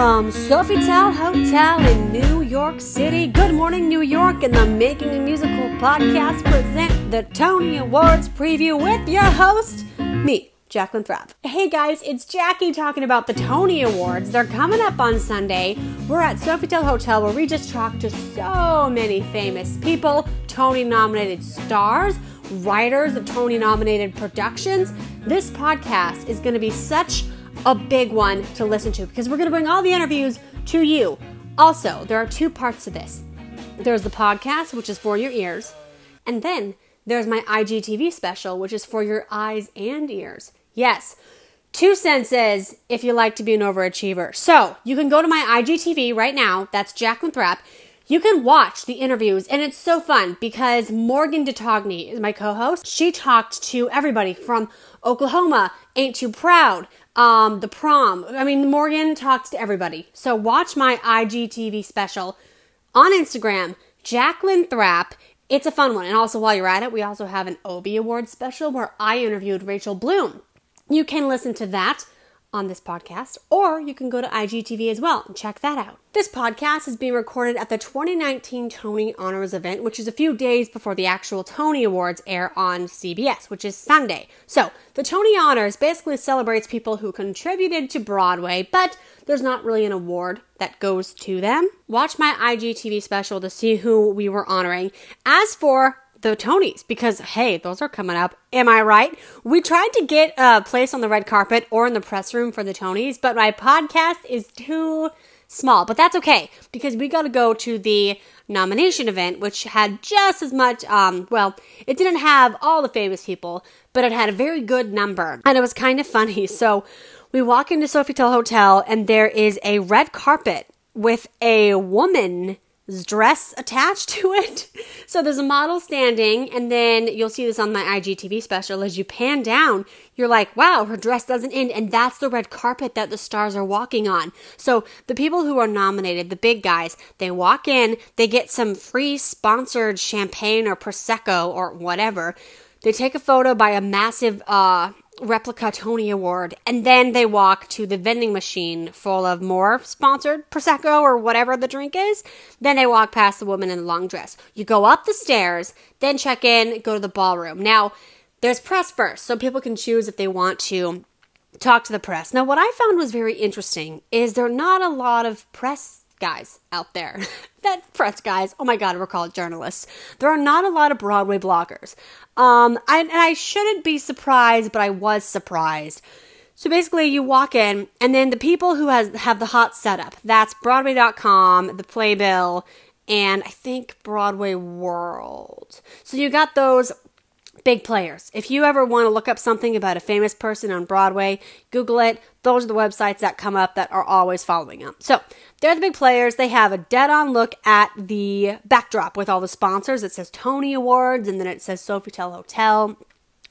From Sofitel Hotel in New York City, Good Morning New York and the Making a Musical podcast present the Tony Awards preview with your host, me, Jacqueline Thrapp. Hey guys, it's Jackie talking about the Tony Awards. They're coming up on Sunday. We're at Sofitel Hotel where we just talked to so many famous people, Tony nominated stars, writers of Tony nominated productions. This podcast is going to be such a big one to listen to because we're going to bring all the interviews to you. Also, there are two parts to this there's the podcast, which is for your ears, and then there's my IGTV special, which is for your eyes and ears. Yes, two senses if you like to be an overachiever. So you can go to my IGTV right now. That's Jacqueline Thrapp. You can watch the interviews, and it's so fun because Morgan DeTogny is my co host. She talked to everybody from Oklahoma, Ain't Too Proud, um, the prom. I mean, Morgan talks to everybody. So watch my IGTV special on Instagram, Jacqueline Thrapp. It's a fun one. And also, while you're at it, we also have an Obie Award special where I interviewed Rachel Bloom. You can listen to that on this podcast, or you can go to IGTV as well and check that out. This podcast is being recorded at the 2019 Tony Honors event, which is a few days before the actual Tony Awards air on CBS, which is Sunday. So, the Tony Honors basically celebrates people who contributed to Broadway, but there's not really an award that goes to them. Watch my IGTV special to see who we were honoring. As for the Tonys because hey, those are coming up. Am I right? We tried to get a place on the red carpet or in the press room for the Tonys, but my podcast is too small. But that's okay because we got to go to the nomination event, which had just as much. Um, well, it didn't have all the famous people, but it had a very good number, and it was kind of funny. So we walk into Sofitel Hotel, and there is a red carpet with a woman dress attached to it. So there's a model standing, and then you'll see this on my IGTV special. As you pan down, you're like, wow, her dress doesn't end. And that's the red carpet that the stars are walking on. So the people who are nominated, the big guys, they walk in, they get some free sponsored champagne or Prosecco or whatever. They take a photo by a massive, uh, replica Tony Award, and then they walk to the vending machine full of more sponsored Prosecco or whatever the drink is. Then they walk past the woman in the long dress. You go up the stairs, then check in, go to the ballroom. Now, there's press first, so people can choose if they want to talk to the press. Now, what I found was very interesting is there are not a lot of press guys out there. that press guys, oh my god, we're called journalists. There are not a lot of Broadway bloggers. Um, I, and I shouldn't be surprised, but I was surprised. So basically, you walk in, and then the people who has have the hot setup. That's Broadway.com, the Playbill, and I think Broadway World. So you got those big players. If you ever want to look up something about a famous person on Broadway, Google it. Those are the websites that come up that are always following them. So they're the big players. They have a dead on look at the backdrop with all the sponsors. It says Tony Awards and then it says Sofitel Hotel.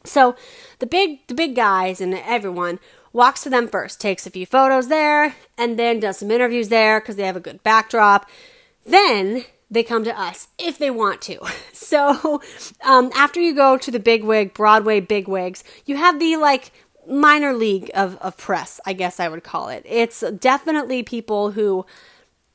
So the big the big guys and everyone walks to them first, takes a few photos there, and then does some interviews there because they have a good backdrop. Then they come to us if they want to. So um, after you go to the big wig, Broadway big wigs, you have the like minor league of, of press, I guess I would call it. It's definitely people who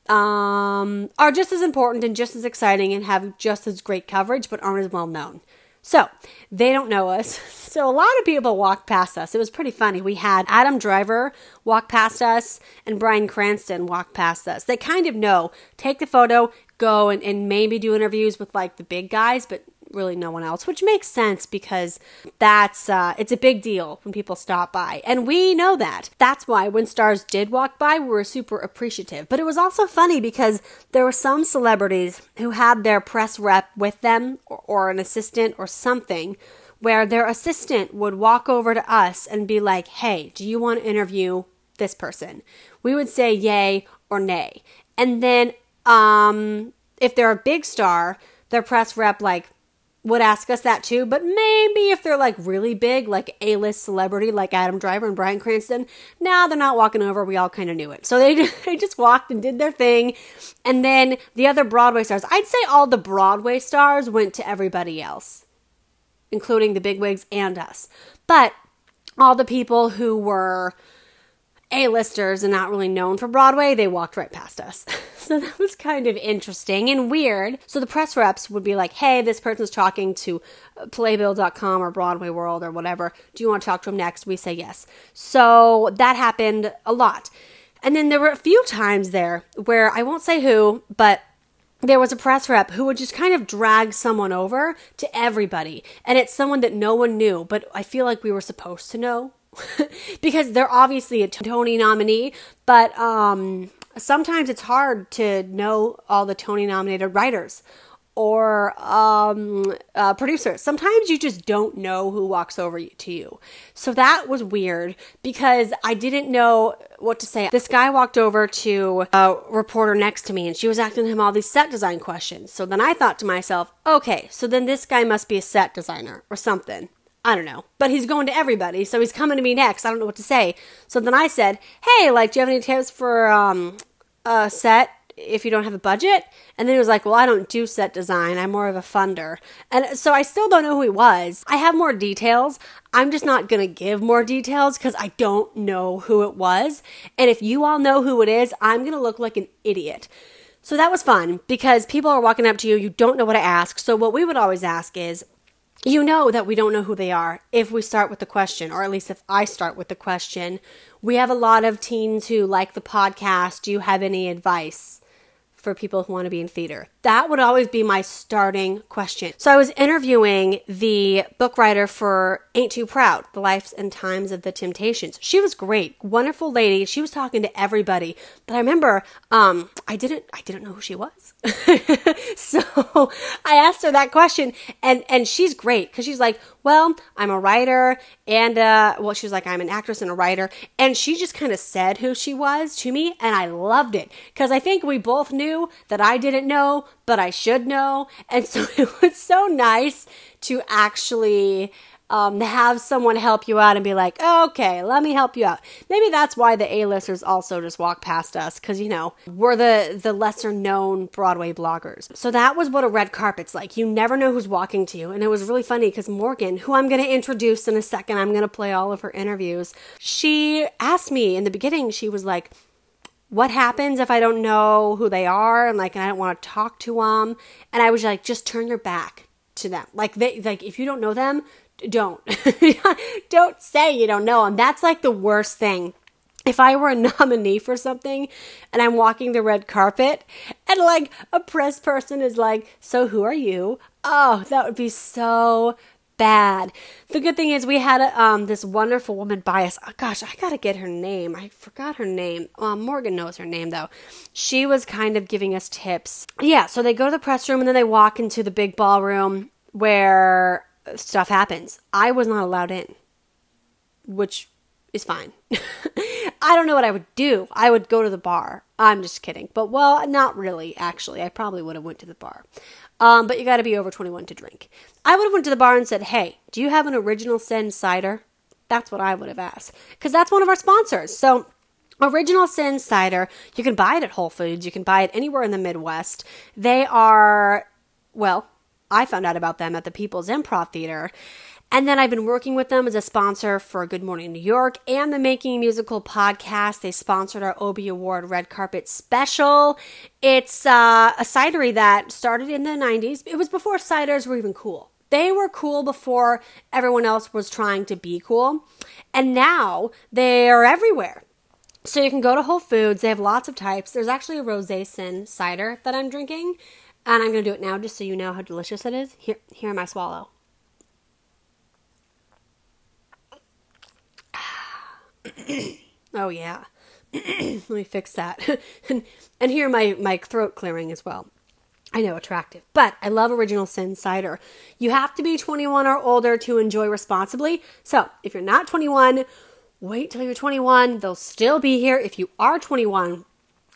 um, are just as important and just as exciting and have just as great coverage, but aren't as well known. So they don't know us. So a lot of people walked past us. It was pretty funny. We had Adam Driver walk past us and Bryan Cranston walk past us. They kind of know, take the photo, go and, and maybe do interviews with like the big guys, but really no one else, which makes sense because that's uh, it's a big deal when people stop by, and we know that. That's why when stars did walk by, we were super appreciative. But it was also funny because there were some celebrities who had their press rep with them or, or an assistant or something. Where their assistant would walk over to us and be like, Hey, do you want to interview this person? We would say yay or nay. And then um, if they're a big star, their press rep like would ask us that too. But maybe if they're like really big, like A list celebrity like Adam Driver and Bryan Cranston, now they're not walking over. We all kind of knew it. So they, they just walked and did their thing. And then the other Broadway stars, I'd say all the Broadway stars went to everybody else, including the bigwigs and us. But all the people who were A-listers and not really known for Broadway, they walked right past us. so that was kind of interesting and weird. So the press reps would be like, hey, this person's talking to uh, playbill.com or Broadway World or whatever. Do you want to talk to him next? We say yes. So that happened a lot. And then there were a few times there where I won't say who, but there was a press rep who would just kind of drag someone over to everybody. And it's someone that no one knew, but I feel like we were supposed to know because they're obviously a Tony nominee, but um, sometimes it's hard to know all the Tony nominated writers or um, uh, producers. Sometimes you just don't know who walks over to you. So that was weird because I didn't know what to say. This guy walked over to a reporter next to me and she was asking him all these set design questions. So then I thought to myself, okay, so then this guy must be a set designer or something. I don't know. But he's going to everybody, so he's coming to me next. I don't know what to say. So then I said, hey, like, do you have any tips for um, a set if you don't have a budget? And then he was like, well, I don't do set design. I'm more of a funder. And so I still don't know who he was. I have more details. I'm just not going to give more details because I don't know who it was. And if you all know who it is, I'm going to look like an idiot. So that was fun because people are walking up to you, you don't know what to ask. So what we would always ask is, you know that we don't know who they are if we start with the question, or at least if I start with the question. We have a lot of teens who like the podcast. Do you have any advice? for people who want to be in theater? That would always be my starting question. So I was interviewing the book writer for Ain't Too Proud, The Lives and Times of the Temptations. She was great, wonderful lady. She was talking to everybody. But I remember um, I didn't I didn't know who she was. so I asked her that question and and she's great because she's like, well, I'm a writer and uh, well, she was like, I'm an actress and a writer. And she just kind of said who she was to me and I loved it because I think we both knew that I didn't know, but I should know. And so it was so nice to actually um, have someone help you out and be like, oh, okay, let me help you out. Maybe that's why the A-listers also just walk past us because you know we're the the lesser known Broadway bloggers. So that was what a red carpet's like. You never know who's walking to you, and it was really funny because Morgan, who I'm going to introduce in a second, I'm going to play all of her interviews. She asked me in the beginning. She was like. What happens if I don't know who they are and like and I don't want to talk to them? And I was like, just turn your back to them. Like they like if you don't know them, don't. don't say you don't know them. That's like the worst thing. If I were a nominee for something and I'm walking the red carpet and like a press person is like, So who are you? Oh, that would be so bad. The good thing is we had a, um, this wonderful woman by us. Oh, gosh, I gotta get her name. I forgot her name. Um, Morgan knows her name though. She was kind of giving us tips. Yeah, so they go to the press room and then they walk into the big ballroom where stuff happens. I was not allowed in, which is fine. I don't know what I would do. I would go to the bar. I'm just kidding. But well, not really actually. I probably would have went to the bar. Um, but you got to be over 21 to drink. I would have went to the bar and said, "Hey, do you have an original sin cider?" That's what I would have asked cuz that's one of our sponsors. So Original Sin Cider, you can buy it at Whole Foods, you can buy it anywhere in the Midwest. They are well, I found out about them at the People's Improv Theater. And then I've been working with them as a sponsor for Good Morning New York and the Making Musical podcast. They sponsored our Obie Award Red Carpet Special. It's uh, a cidery that started in the 90s. It was before ciders were even cool. They were cool before everyone else was trying to be cool. And now they are everywhere. So you can go to Whole Foods. They have lots of types. There's actually a Rosé Sin cider that I'm drinking. And I'm going to do it now just so you know how delicious it is. Here, here my swallow. oh yeah. Let me fix that. and, and here my, my throat clearing as well. I know, attractive. But I love Original Sin Cider. You have to be 21 or older to enjoy responsibly. So if you're not 21, wait till you're 21. They'll still be here. If you are 21,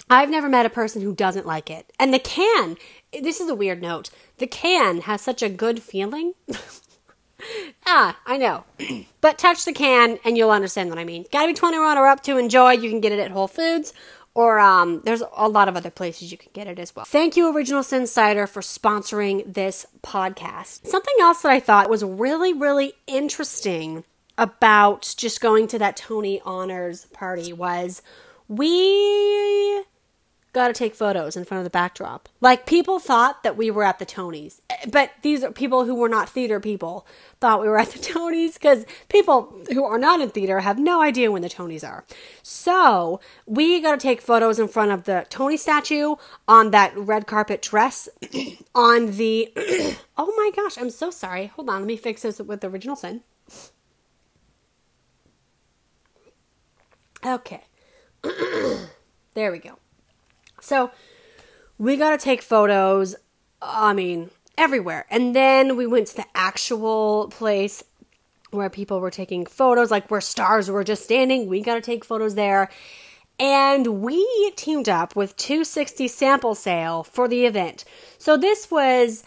I've never met a person who doesn't like it. And the can this is a weird note. The can has such a good feeling. ah, I know. but touch the can and you'll understand what I mean. Gotta be 21 or up to enjoy. You can get it at Whole Foods or um, there's a lot of other places you can get it as well. Thank you, Original Sin Cider, for sponsoring this podcast. Something else that I thought was really, really interesting about just going to that Tony Honors party was we got to take photos in front of the backdrop. Like people thought that we were at the Tonys, but these are people who were not theater people thought we were at the Tonys because people who are not in theater have no idea when the Tonys are. So we got to take photos in front of the Tony statue on that red carpet dress on the. oh my gosh, I'm so sorry. Hold on, let me fix this with the original sin. Okay. there we go. So we got to take photos, I mean, everywhere. And then we went to the actual place where people were taking photos, like where stars were just standing. We got to take photos there. And we teamed up with 260 Sample Sale for the event. So this was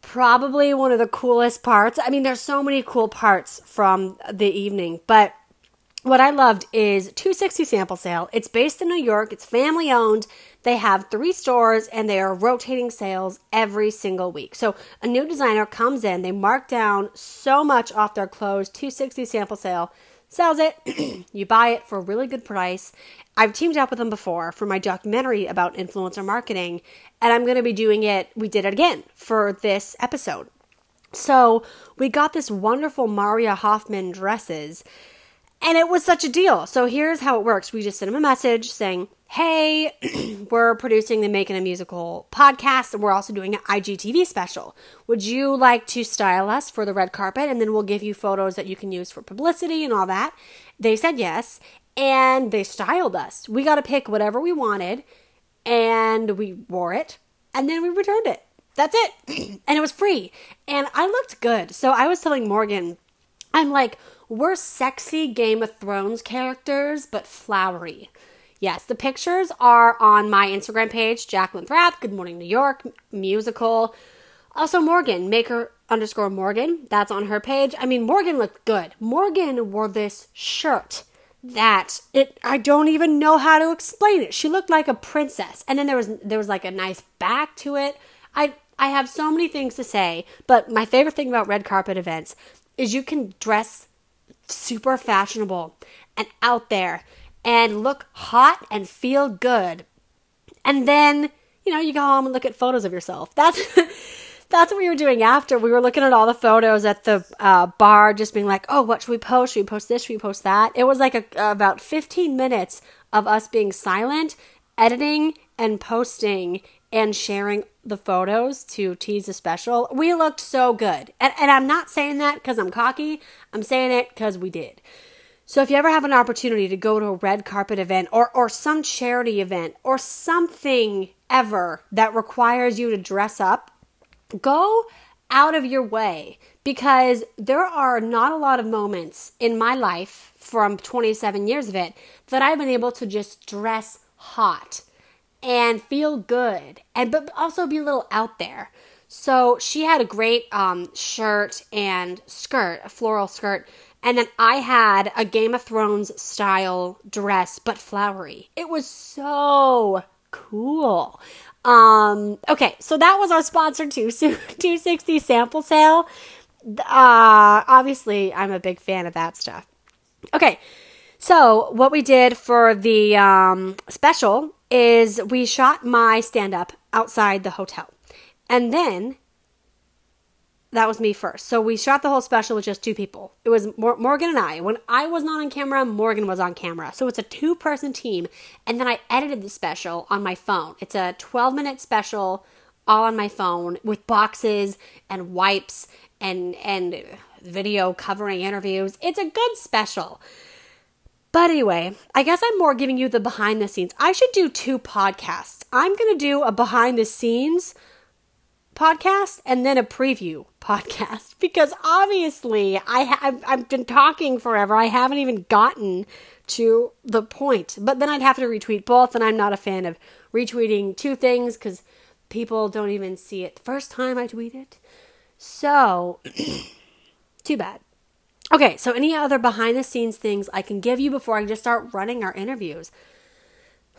probably one of the coolest parts. I mean, there's so many cool parts from the evening, but what I loved is 260 Sample Sale. It's based in New York, it's family owned. They have three stores and they are rotating sales every single week. So a new designer comes in, they mark down so much off their clothes, 260 Sample Sale, sells it, you buy it for a really good price. I've teamed up with them before for my documentary about influencer marketing, and I'm going to be doing it. We did it again for this episode. So we got this wonderful Mara Hoffman dresses and it was such a deal. So here's how it works. We just send them a message saying, Hey, we're producing the Making a Musical podcast, and we're also doing an IGTV special. Would you like to style us for the red carpet? And then we'll give you photos that you can use for publicity and all that. They said yes, and they styled us. We got to pick whatever we wanted, and we wore it, and then we returned it. That's it. and it was free. And I looked good. So I was telling Morgan, I'm like, we're sexy Game of Thrones characters, but flowery. Yes, the pictures are on my Instagram page, Jacqueline Thrapp, Good Morning New York, musical. Also, Morgan, maker underscore Morgan, that's on her page. I mean, Morgan looked good. Morgan wore this shirt that it I don't even know how to explain it. She looked like a princess. And then there was there was like a nice back to it. I I have so many things to say, but my favorite thing about red carpet events is you can dress super fashionable and out there and look hot and feel good. And then, you know, you go home and look at photos of yourself. That's that's what we were doing after. We were looking at all the photos at the uh, bar, just being like, "Oh, what should we post? Should we post this? Should we post that?" It was like a, about 15 minutes of us being silent, editing and posting and sharing the photos to tease the special, we looked so good. And, and I'm not saying that because I'm cocky, I'm saying it because we did. So if you ever have an opportunity to go to a red carpet event or, or some charity event or something ever that requires you to dress up, go out of your way because there are not a lot of moments in my life from 27 years of it that I've been able to just dress hot and feel good and but also be a little out there. So she had a great um, shirt and skirt, a floral skirt, and then I had a Game of Thrones style dress but flowery. It was so cool. Um, okay, so that was our sponsor too. So 260 sample sale. Uh, obviously, I'm a big fan of that stuff. Okay, so what we did for the um, special is we shot my stand up outside the hotel. And then that was me first. So we shot the whole special with just two people. It was Morgan and I. When I was not on camera, Morgan was on camera. So it's a two person team. And then I edited the special on my phone. It's a 12 minute special all on my phone with boxes and wipes and and video covering interviews. It's a good special. But anyway, I guess I'm more giving you the behind the scenes. I should do two podcasts. I'm going to do a behind the scenes podcast and then a preview podcast because obviously I have I've been talking forever. I haven't even gotten to the point. But then I'd have to retweet both and I'm not a fan of retweeting two things cuz people don't even see it the first time I tweet it. So too bad. Okay, so any other behind the scenes things I can give you before I just start running our interviews?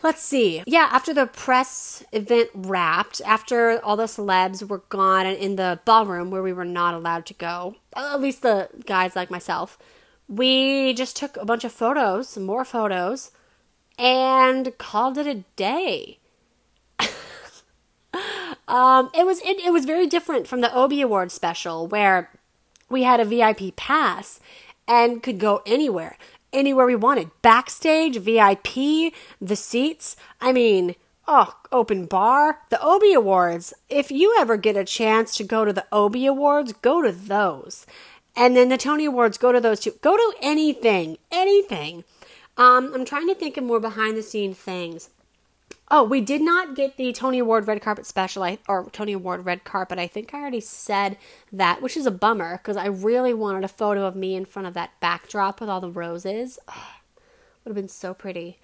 Let's see. Yeah, after the press event wrapped, after all the celebs were gone and in the ballroom where we were not allowed to go, at least the guys like myself, we just took a bunch of photos, some more photos, and called it a day. um, it was it, it was very different from the Obie Awards special where we had a VIP pass and could go anywhere, anywhere we wanted. Backstage, VIP, the seats. I mean, oh, open bar, the Obie Awards. If you ever get a chance to go to the Obie Awards, go to those. And then the Tony Awards, go to those too. Go to anything, anything. Um, I'm trying to think of more behind the scene things. Oh, we did not get the Tony Award red carpet special, or Tony Award red carpet. I think I already said that, which is a bummer because I really wanted a photo of me in front of that backdrop with all the roses. Oh, would have been so pretty.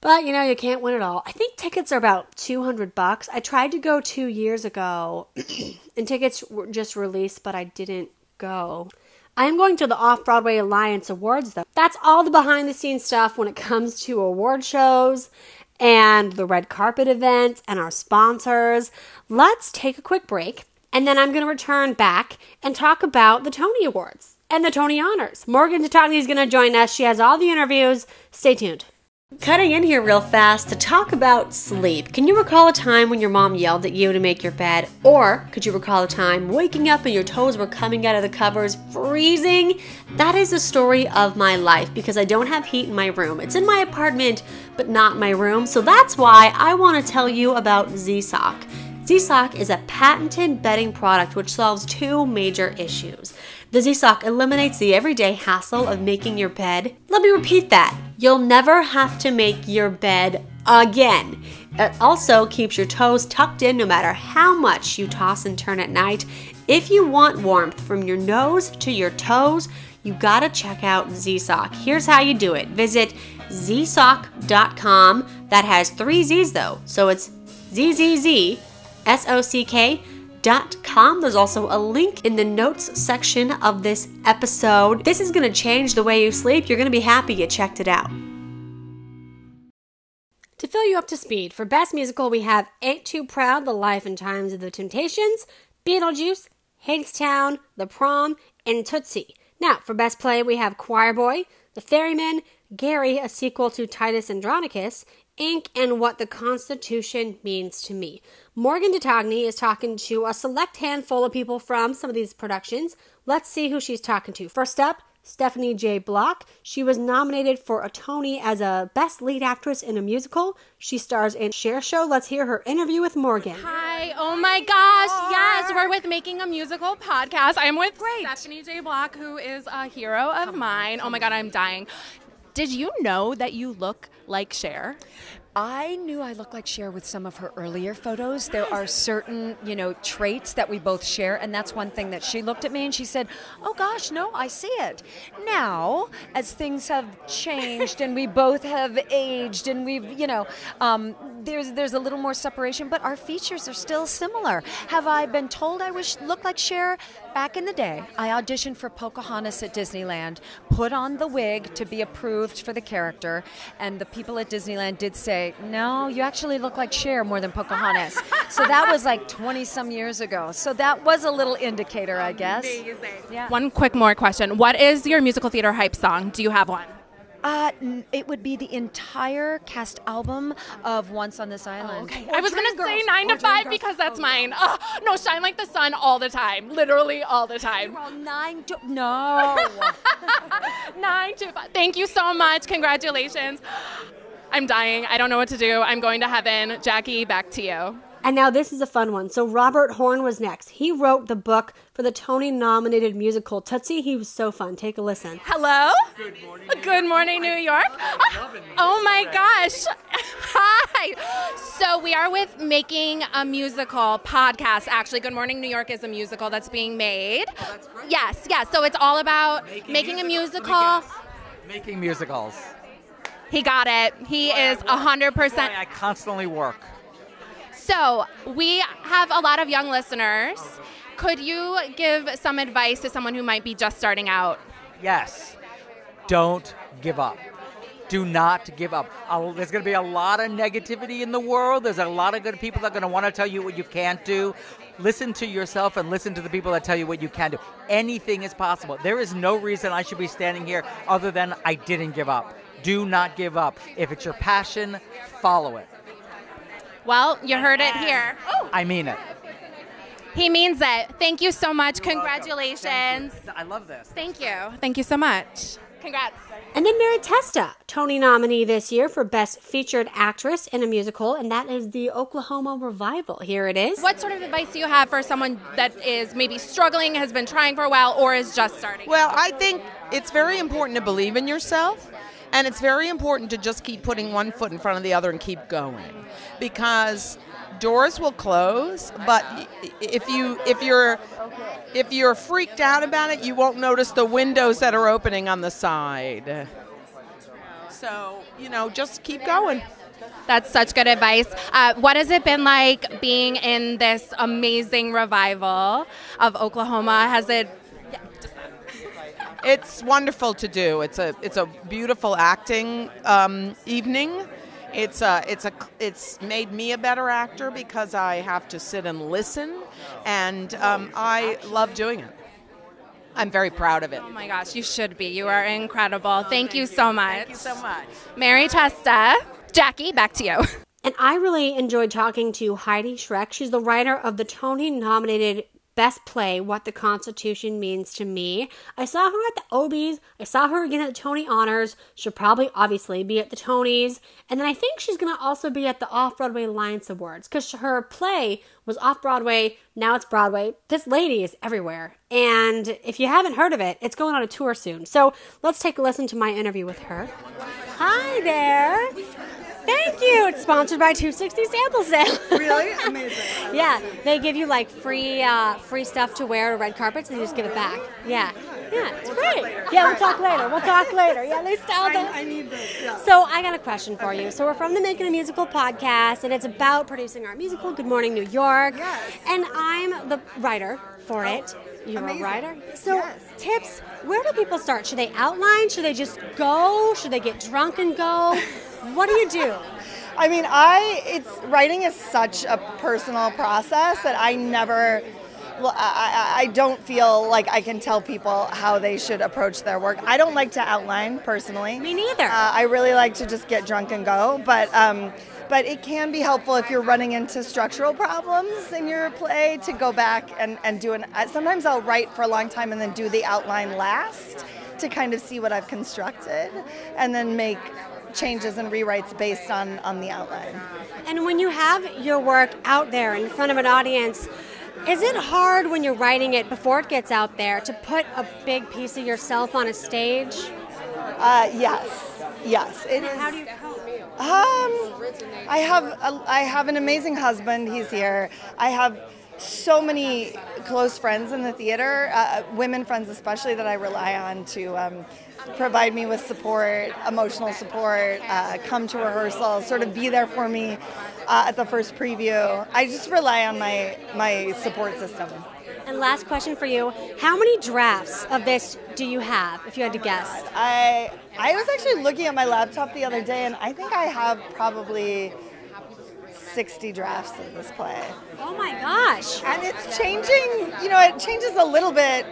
But you know, you can't win it all. I think tickets are about 200 bucks. I tried to go 2 years ago and tickets were just released, but I didn't go. I am going to the Off Broadway Alliance Awards though. That's all the behind the scenes stuff when it comes to award shows and the red carpet event and our sponsors. Let's take a quick break and then I'm going to return back and talk about the Tony Awards and the Tony Honors. Morgan Tatogny is going to join us. She has all the interviews. Stay tuned. Cutting in here real fast to talk about sleep. Can you recall a time when your mom yelled at you to make your bed? Or could you recall a time waking up and your toes were coming out of the covers, freezing? That is the story of my life because I don't have heat in my room. It's in my apartment, but not my room. So that's why I want to tell you about Z-Sock. Z-Sock is a patented bedding product which solves two major issues. The Z-Sock eliminates the everyday hassle of making your bed. Let me repeat that. You'll never have to make your bed again. It also keeps your toes tucked in no matter how much you toss and turn at night. If you want warmth from your nose to your toes, you gotta check out Z-Sock. Here's how you do it. Visit zsock.com. That has three Z's though, so it's ZZZ S O C K com. There's also a link in the notes section of this episode. This is going to change the way you sleep. You're going to be happy you checked it out. To fill you up to speed, for Best Musical, we have Ain't Too Proud, The Life and Times of the Temptations, Beetlejuice, Hadestown, The Prom, and Tootsie. Now, for Best Play, we have Choir Boy, The Ferryman, Gary, a sequel to Titus Andronicus, Ink, and What the Constitution Means to Me. Morgan Tatogny is talking to a select handful of people from some of these productions. Let's see who she's talking to. First up, Stephanie J. Block. She was nominated for a Tony as a Best Lead Actress in a Musical. She stars in Cher Show. Let's hear her interview with Morgan. Hi. Oh my gosh. Yes, we're with Making a Musical podcast. I'm with Great. Stephanie J. Block, who is a hero of mine. Oh my god, I'm dying. Did you know that you look like Cher? I knew I looked like Cher with some of her earlier photos. There are certain, you know, traits that we both share, and that's one thing that she looked at me and she said, "Oh gosh, no, I see it." Now, as things have changed and we both have aged and we've, you know, um, there's there's a little more separation, but our features are still similar. Have I been told I wish looked like Cher? Back in the day, I auditioned for Pocahontas at Disneyland, put on the wig to be approved for the character, and the people at Disneyland did say, "No, you actually look like Cher more than Pocahontas." so that was like 20 some years ago. So that was a little indicator, I guess. Amazing. Yeah. One quick more question: What is your musical theater hype song? Do you have one? Uh, it would be the entire cast album of Once on This Island. Oh, okay. I was gonna say nine to five girls. because that's oh, mine. Oh, no, shine like the sun all the time, literally all the time. Well, nine to no. nine to five. Thank you so much. Congratulations. I'm dying. I don't know what to do. I'm going to heaven. Jackie, back to you. And now this is a fun one. So Robert Horn was next. He wrote the book for the Tony nominated musical Tootsie. He was so fun. Take a listen. Hello? Good morning. Good morning, New York. Oh, oh my gosh. Hi. So we are with Making a Musical podcast. Actually, Good Morning New York is a musical that's being made. Oh, that's great. Yes, yes. So it's all about making, making a musical. Making musicals. He got it. He is a hundred percent. I constantly work. So, we have a lot of young listeners. Could you give some advice to someone who might be just starting out? Yes. Don't give up. Do not give up. There's going to be a lot of negativity in the world. There's a lot of good people that are going to want to tell you what you can't do. Listen to yourself and listen to the people that tell you what you can do. Anything is possible. There is no reason I should be standing here other than I didn't give up. Do not give up. If it's your passion, follow it. Well, you heard it here. Oh, I mean it. he means it. Thank you so much. Congratulations. I love this. Thank you. Thank you so much. Congrats. And then Mary Testa, Tony nominee this year for Best Featured Actress in a Musical, and that is the Oklahoma Revival. Here it is. What sort of advice do you have for someone that is maybe struggling, has been trying for a while, or is just starting? Well, I think it's very important to believe in yourself. And it's very important to just keep putting one foot in front of the other and keep going. Because doors will close, but if you if you're if you're freaked out about it, you won't notice the windows that are opening on the side. So, you know, just keep going. That's such good advice. Uh, what has it been like being in this amazing revival of Oklahoma? Has it? It's wonderful to do. It's a it's a beautiful acting um, evening. It's a it's a it's made me a better actor because I have to sit and listen, and um, I love doing it. I'm very proud of it. Oh my gosh, you should be. You are incredible. thank, you so much. Thank you so much. Mary Testa. Jackie, back to you. And I really enjoyed talking to Heidi Schreck. She's the writer of the Tony nominated Best Play, What the Constitution Means to Me. I saw her at the Obies. I saw her again at the Tony Honors. She'll probably, obviously, be at the Tonys. And then I think she's going to also be at the Off Broadway Alliance Awards because her play was off Broadway. Now it's Broadway. This lady is everywhere. And if you haven't heard of it, it's going on a tour soon. So let's take a listen to my interview with her. Hi there. Thank you. It's sponsored by 260 Sample Sale. Really? Amazing. yeah, they give you like free uh, free stuff to wear to red carpets, and you just give it back. Yeah, yeah, it's great. Yeah, we'll talk later. We'll talk later. Yeah, they styled us. I, I need this. Yeah. So I got a question for you. So we're from the Making a Musical podcast, and it's about producing our musical, Good Morning New York. Yes. And I'm the writer for it. You're Amazing. a writer. So Yes. tips. Where do people start? Should they outline? Should they just go? Should they get drunk and go? What do you do? I mean, I it's writing is such a personal process that I never. Well, I, I I don't feel like I can tell people how they should approach their work. I don't like to outline personally. Me neither. Uh, I really like to just get drunk and go, but um, but it can be helpful if you're running into structural problems in your play to go back and, and do an. uh, Sometimes I'll write for a long time and then do the outline last to kind of see what I've constructed, and then make changes and rewrites based on on the outline. And when you have your work out there in front of an audience, is it hard when you're writing it before it gets out there to put a big piece of yourself on a stage? Uh, yes, yes, it is. How do you cope? Um, I have a, I have an amazing husband. He's here. I have so many close friends in the theater, uh, women friends especially, that I rely on to um, provide me with support, emotional support, uh, come to rehearsal, sort of be there for me uh, at the first preview. I just rely on my my support system. And last question for you: How many drafts of this do you have, if you had to guess? I I was actually looking at my laptop the other day, and I think I have probably 60 drafts of this play. Oh my gosh! And it's changing, you know, it changes a little bit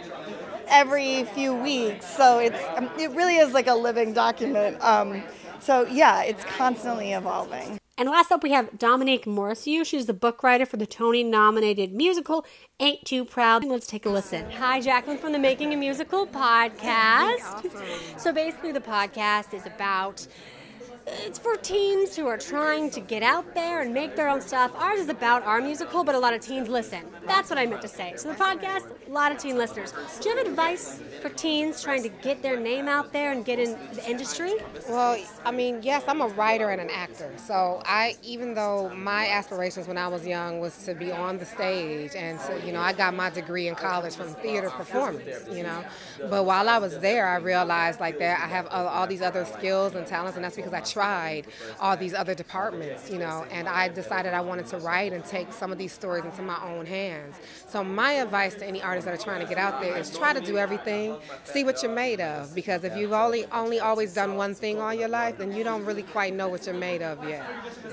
every few weeks. So it's um, it really is like a living document. Um, so yeah, it's constantly evolving. And last up, we have Dominique Morisseau. She's the book writer for the Tony nominated musical Ain't Too Proud. Let's take a listen. Hi, Jacqueline from the Making a Musical podcast. So basically, the podcast is about. It's for teens who are trying to get out there and make their own stuff. Ours is about our musical, but a lot of teens listen. That's what I meant to say. So the podcast, a lot of teen listeners. Do you have advice for teens trying to get their name out there and get in the industry? Well, I mean, yes, I'm a writer and an actor. So I, even though my aspirations when I was young was to be on the stage, and so you know, I got my degree in college from theater performance. You know, but while I was there, I realized like that I have all, all these other skills and talents, and that's because I tried all these other departments, you know, and I decided I wanted to write and take some of these stories into my own hands. So my advice to any artists that are trying to get out there is try to do everything, see what you're made of, because if you've only only always done one thing all your life, then you don't really quite know what you're made of yet.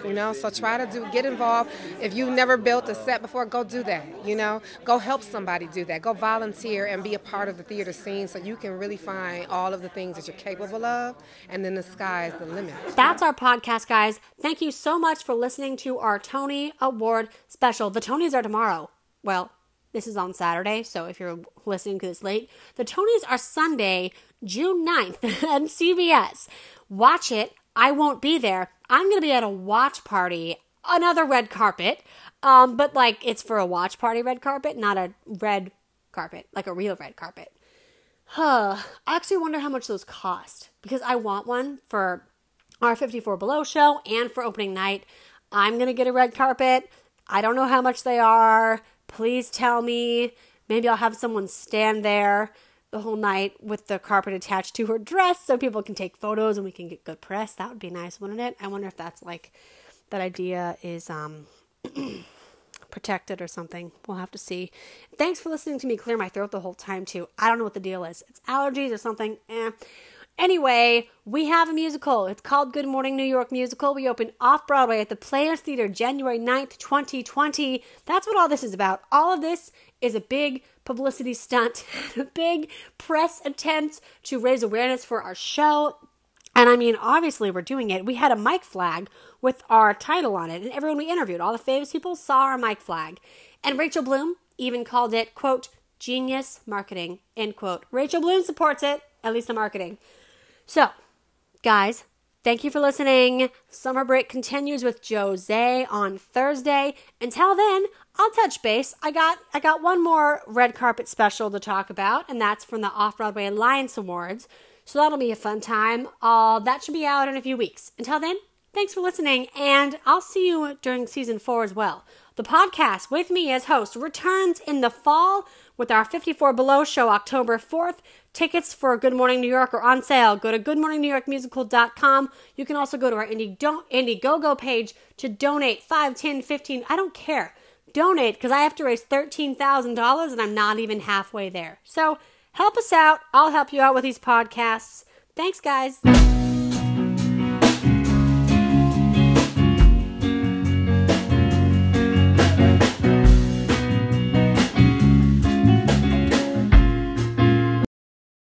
You know, so try to do get involved. If you've never built a set before, go do that. You know, go help somebody do that. Go volunteer and be a part of the theater scene so you can really find all of the things that you're capable of, and then the sky is the limit. That's our podcast, guys. Thank you so much for listening to our Tony Award special. The Tonys are tomorrow. Well, this is on Saturday, so if you're listening to this late, the Tonys are Sunday, June 9th on CBS. Watch it. I won't be there. I'm going to be at a watch party, another red carpet, um, but like it's for a watch party red carpet, not a red carpet, like a real red carpet. Huh. I actually wonder how much those cost because I want one for our 54 Below show and for opening night. I'm going to get a red carpet. I don't know how much they are. Please tell me. Maybe I'll have someone stand there the whole night with the carpet attached to her dress so people can take photos and we can get good press. That would be nice, wouldn't it? I wonder if that's like that idea is um protected or something. We'll have to see. Thanks for listening to me clear my throat the whole time too. I don't know what the deal is. It's allergies or something. Eh. Anyway, we have a musical. It's called Good Morning New York Musical. We open off Broadway at the Players Theater January 9th, 2020. That's what all this is about. All of this is a big publicity stunt, a big press attempt to raise awareness for our show. And I mean, obviously, we're doing it. We had a mic flag with our title on it, and everyone we interviewed, all the famous people, saw our mic flag. And Rachel Bloom even called it, quote, genius marketing, end quote. Rachel Bloom supports it, at least the marketing. So, guys, thank you for listening. Summer break continues with Jose on Thursday. Until then, I'll touch base. I got I got one more red carpet special to talk about, and that's from the Off Broadway Alliance Awards. So that'll be a fun time. Uh, that should be out in a few weeks. Until then, thanks for listening, and I'll see you during season four as well. The podcast with me as host returns in the fall with our 54 Below show October 4th. Tickets for Good Morning New York are on sale. Go to goodmorningnewyorkmusical.com. You can also go to our Indiegogo page to donate 5, 10, 15. I don't care. Donate because I have to raise $13,000 and I'm not even halfway there. So help us out. I'll help you out with these podcasts. Thanks, guys.